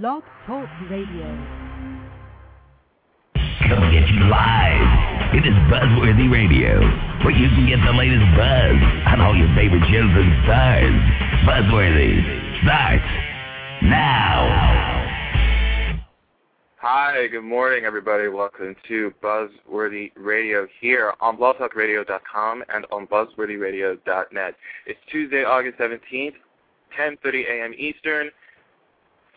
Blog Talk Radio. Coming at you live. It is Buzzworthy Radio, where you can get the latest buzz on all your favorite shows and stars. Buzzworthy starts now. Hi, good morning, everybody. Welcome to Buzzworthy Radio here on blogtalkradio.com and on buzzworthyradio.net. It's Tuesday, August 17th, 10:30 a.m. Eastern,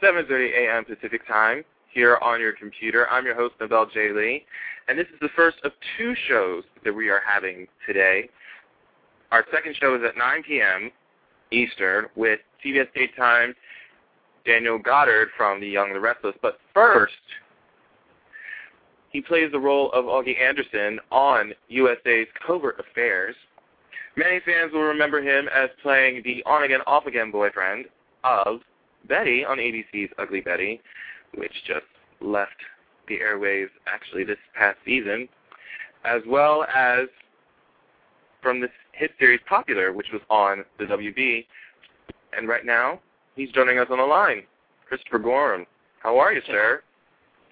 7:30 a.m. Pacific Time here on your computer. I'm your host, Nabel J. Lee, and this is the first of two shows that we are having today. Our second show is at 9 p.m. Eastern with CBS Daytime Daniel Goddard from The Young and the Restless. But first, he plays the role of Auggie Anderson on USA's Covert Affairs. Many fans will remember him as playing the on-again, off-again boyfriend of Betty on ABC's Ugly Betty, which just left the airwaves actually this past season, as well as from this hit series Popular, which was on the WB. And right now, he's joining us on the line. Christopher Gorham. How are you, sir?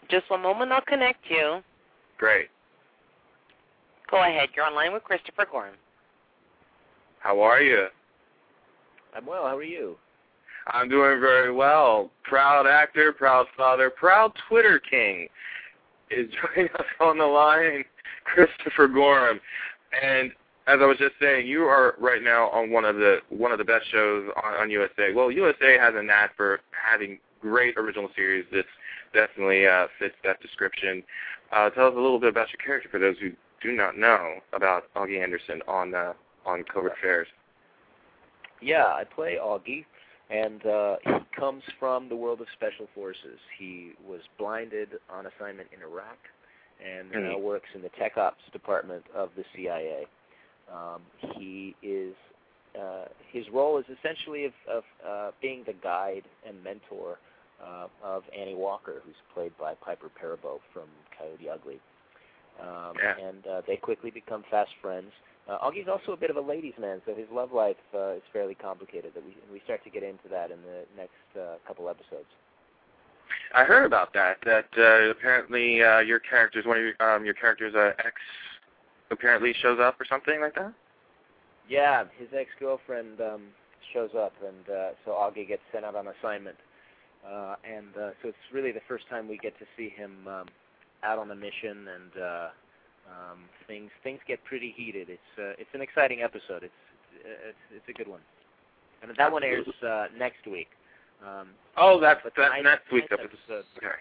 Just one moment, I'll connect you. Great. Go ahead, you're online with Christopher Gorham. How are you? I'm well. How are you? I'm doing very well. Proud actor, proud father, proud Twitter king is joining us on the line, Christopher Gorham. And as I was just saying, you are right now on one of the one of the best shows on, on USA. Well, USA has a knack for having great original series. This definitely uh, fits that description. Uh, tell us a little bit about your character for those who do not know about Auggie Anderson on uh, on Covert Affairs. Yeah, I play Auggie, and uh, he comes from the world of special forces. He was blinded on assignment in Iraq, and Mhm. now works in the Tech Ops department of the CIA. Um, he is uh, his role is essentially of, of uh, being the guide and mentor uh, of Annie Walker, who's played by Piper Perabo from Coyote Ugly. Um, Yeah. And uh, they quickly become fast friends. Uh, Auggie's also a bit of a ladies' man, so his love life uh, is fairly complicated. That we we start to get into that in the next uh, couple episodes. I heard about that. That uh, apparently uh, your character's one of your um, your character's uh, ex apparently shows up or something like that. Yeah, his ex-girlfriend um, shows up, and uh, so Auggie gets sent out on assignment. Uh, and uh, so it's really the first time we get to see him um, out on a mission, and uh, um, things things get pretty heated. It's uh, it's an exciting episode. It's it's it's a good one, and that one airs uh, next week. Um, Oh, that's but that's tonight's- next week's tonight's episode. Okay.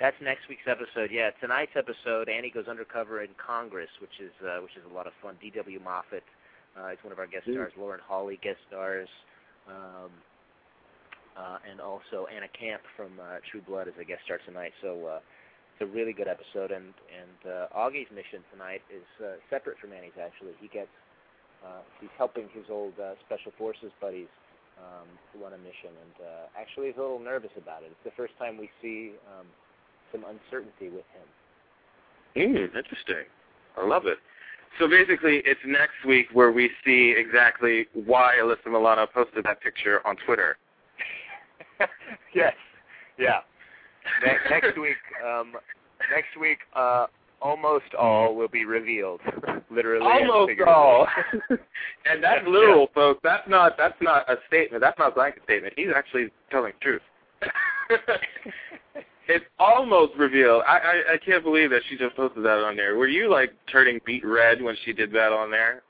That's next week's episode. Yeah, tonight's episode, Annie goes undercover in Congress, which is uh, which is a lot of fun. D.W. Moffett uh, is one of our guest Ooh. stars. Lauren Hawley guest stars, um, uh, and also Anna Camp from uh, True Blood is a guest star tonight. So uh, it's a really good episode. And and uh, Auggie's mission tonight is uh, separate from Annie's. Actually, he gets uh, he's helping his old uh, special forces buddies um, run a mission, and uh, actually he's a little nervous about it. It's the first time we see um, some uncertainty with him. Mm, interesting. I love it. So basically, it's next week where we see exactly why Alyssa Milano posted that picture on Twitter. yes. Yeah. Ne- next week, um, next week, uh, almost all will be revealed. Literally. Almost all. and that's Yeah. literal, folks. That's not that's not a statement. That's not a blanket statement. He's actually telling the truth. it's almost revealed. I, I I can't believe that she just posted that on there. Were you like turning beet red when she did that on there?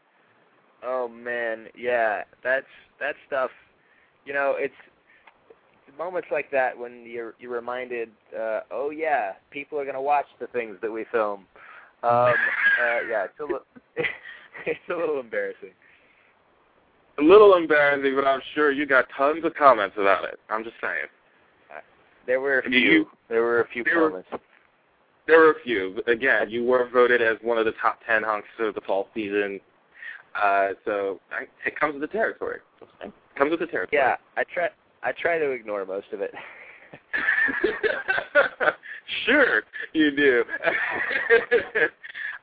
Oh man, yeah, that's that stuff. You know, it's moments like that when you're you're reminded, uh, oh yeah, people are gonna watch the things that we film. Um, uh, yeah, it's a little, it's a little embarrassing. A little embarrassing, but I'm sure you got tons of comments about it. I'm just saying. There were a few. you- there were a few there were- comments. There were a few. Again, you were voted as one of the top ten hunks of the fall season. Uh, so I, it comes with the territory. It comes with the territory. Yeah, I try I try to ignore most of it. sure, you do.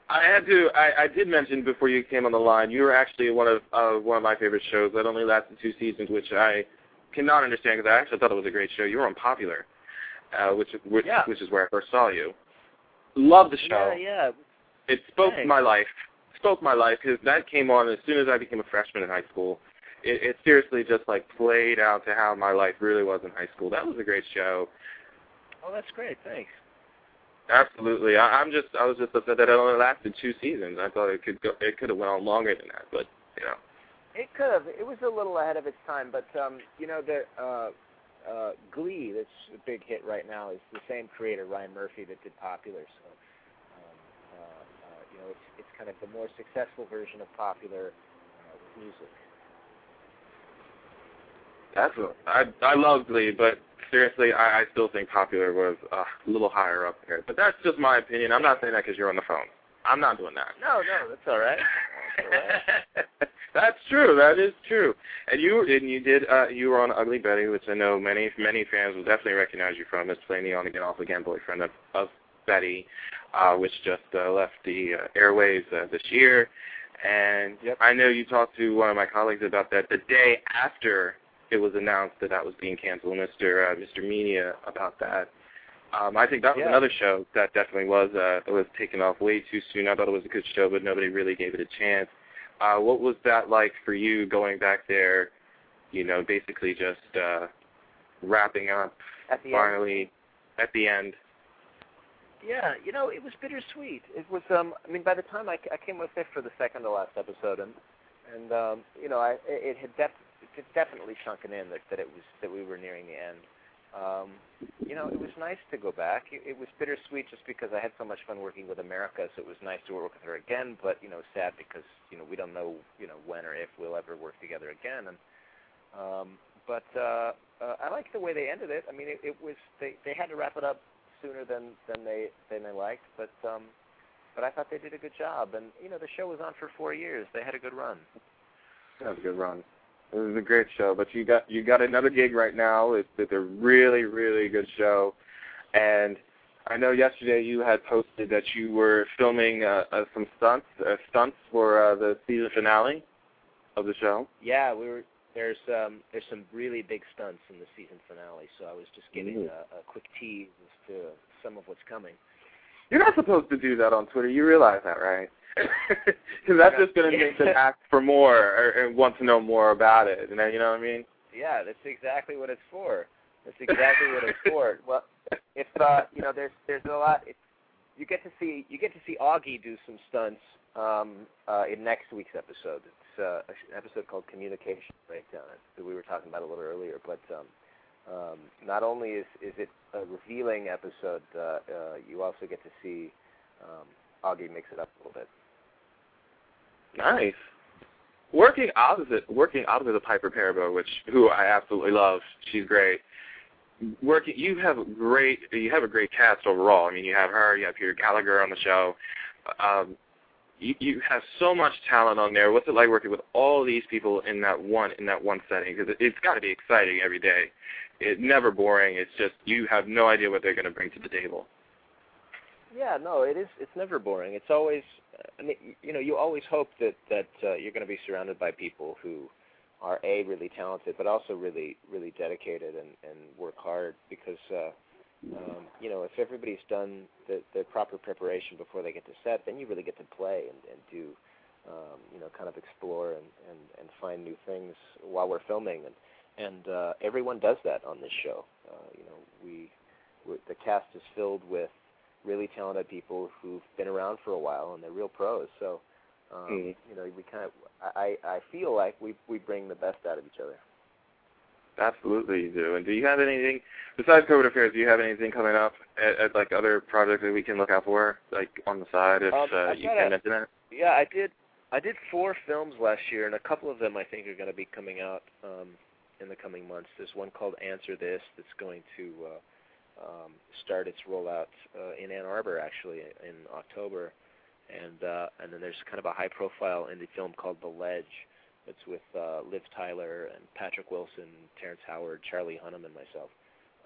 I had to. I, I did mention before you came on the line. You were actually one of uh, one of my favorite shows that only lasted two seasons, which I cannot understand because I actually thought it was a great show. You were on Popular, uh, which which, Yeah. which is where I first saw you. Love the show. Yeah, yeah. It spoke Thanks. my life. Spoke my life because that came on as soon as I became a freshman in high school. It, it seriously just like played out to how my life really was in high school. That was a great show. Oh, that's great. Thanks. Absolutely. I, I'm just I was just upset that it only lasted two seasons. I thought it could go it could have went on longer than that, but you know. It could have. It was a little ahead of its time, but um, you know the uh, uh, Glee that's a big hit right now is the same creator Ryan Murphy that did Popular. So um, uh, uh, you know it's it's kind of the more successful version of Popular uh, with music. That's a, I I love Glee, but seriously, I, I still think Popular was uh, a little higher up there. But that's just my opinion. I'm not saying that because you're on the phone. I'm not doing that. No, no, that's all right. That's all right. That's true. That is true. And you and you did uh you were on Ugly Betty, which I know many many fans will definitely recognize you from. It's playing the on again off again boyfriend of, of Betty, uh, which just uh, left the uh, airways uh, this year. And Yep. I know you talked to one of my colleagues about that the day after it was announced that that was being canceled. Mr. Uh, Mr. Media about that. Um, I think that was Yeah. another show that definitely was uh, was taken off way too soon. I thought it was a good show, but nobody really gave it a chance. Uh, what was that like for you going back there? You know, basically just uh, wrapping up At the end, finally at the end. Yeah, you know, it was bittersweet. It was, um, I mean, by the time I, I came with it for the second to last episode, and and um, you know, I it, it had def- it definitely sunken in that that it was that we were nearing the end. Um, you know, it was nice to go back. It, it was bittersweet just because I had so much fun working with America, so it was nice to work with her again. But you know, sad because you know we don't know you know when or if we'll ever work together again. And um, but uh, uh, I like the way they ended it. I mean, it, it was they they had to wrap it up sooner than than they than they liked, but um, but I thought they did a good job. And you know, the show was on for four years. They had a good run. That was a good run. It was a great show, but you got you got another gig right now. It's, it's a really really good show, and I know yesterday you had posted that you were filming uh, uh, some stunts uh, stunts for uh, the season finale of the show. Yeah, we were. There's um there's some really big stunts in the season finale, so I was just giving Ooh. a, a quick tease as to some of what's coming. You're not supposed to do that on Twitter. You realize that, right? Because that's just going to make them ask for more or, and want to know more about it. And then, you know what I mean? Yeah, that's exactly what it's for. That's exactly what it's for. Well, if uh, you know, there's there's a lot. It's, you get to see you get to see Auggie do some stunts um, uh, in next week's episode. It's uh, an episode called Communication Breakdown that we were talking about a little earlier. But um, um, not only is is it a revealing episode, uh, uh, you also get to see um, Auggie mix it up a little bit. Nice. Working opposite, working opposite of Piper Perabo, which who I absolutely love. She's great. Working, you have a great, you have a great cast overall. I mean, you have her, you have Peter Gallagher on the show. Um, you, you have so much talent on there. What's it like working with all these people in that one in that one setting? Because it, it's got to be exciting every day. It's never boring. It's just you have no idea what they're going to bring to the table. Yeah, no, it is. It's never boring. It's always. I mean, you know, you always hope that that uh, you're going to be surrounded by people who are a really talented, but also really really dedicated and and work hard. Because uh, um, you know, if everybody's done the the proper preparation before they get to set, then you really get to play and and do. Um, you know, kind of explore and, and, and find new things while we're filming, and and uh, everyone does that on this show. Uh, you know, we we the cast is filled with really talented people who've been around for a while and they're real pros. So, um, Mhm. you know, we kind of, I, I feel like we we bring the best out of each other. Absolutely, you do. And do you have anything besides Covert affairs? Do you have anything coming up at, at like other projects that we can look out for, like on the side, if Um, uh, you can mention that? Yeah, I did. I did four films last year, and a couple of them I think are going to be coming out um, in the coming months. There's one called Answer This that's going to uh, um, start its rollout uh, in Ann Arbor actually in October, and uh, and then there's kind of a high-profile indie film called The Ledge that's with uh, Liv Tyler and Patrick Wilson, Terrence Howard, Charlie Hunnam, and myself.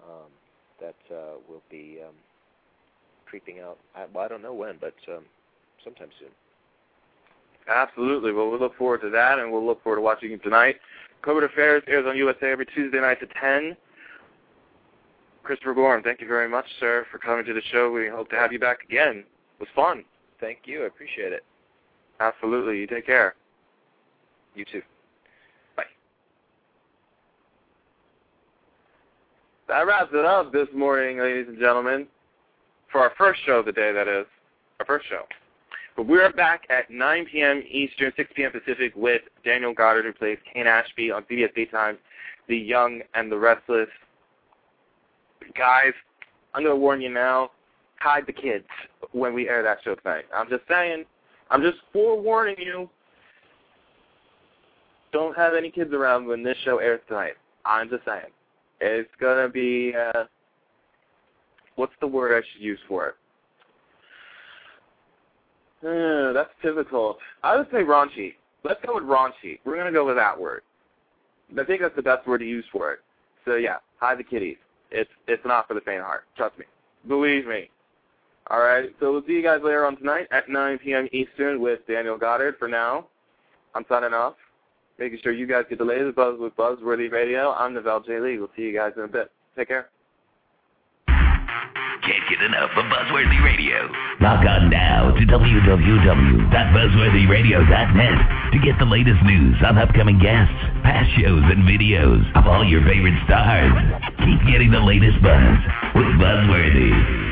Um, that uh, will be um, creeping out. I, well, I don't know when, but um, sometime soon. Absolutely. Well, we'll look forward to that, and we'll look forward to watching it tonight. Covert Affairs airs on USA every Tuesday night at 10. Christopher Gorham, thank you very much, sir, for coming to the show. We hope to have you back again. It was fun. Thank you. I appreciate it. Absolutely. You take care. You too. Bye. That wraps it up this morning, ladies and gentlemen, for our first show of the day, that is. Our first show. But we're back at 9 p.m. Eastern, 6 p.m. Pacific with Daniel Goddard, who plays Cane Ashby on CBS Daytime, The Young and the Restless. Guys, I'm to warn you now, hide the kids when we air that show tonight. I'm just saying, I'm just forewarning you, don't have any kids around when this show airs tonight. I'm just saying. It's to be, uh, what's the word I should use for it? Uh, that's difficult. I would say raunchy. Let's go with raunchy. We're to go with that word. I think that's the best word to use for it. So yeah, hide the kitties. It's it's not for the faint of heart. Trust me. Believe me. All right. So we'll see you guys later on tonight at 9 p.m. Eastern with Daniel Goddard. For now, I'm signing off. Making sure you guys get the latest buzz with Buzzworthy Radio. I'm Novell J. Lee. We'll see you guys in a bit. Take care. Can't get enough of Buzzworthy Radio. Log on now to www.buzzworthyradio.net to get the latest news on upcoming guests, past shows, and videos of all your favorite stars. Keep getting the latest buzz with Buzzworthy.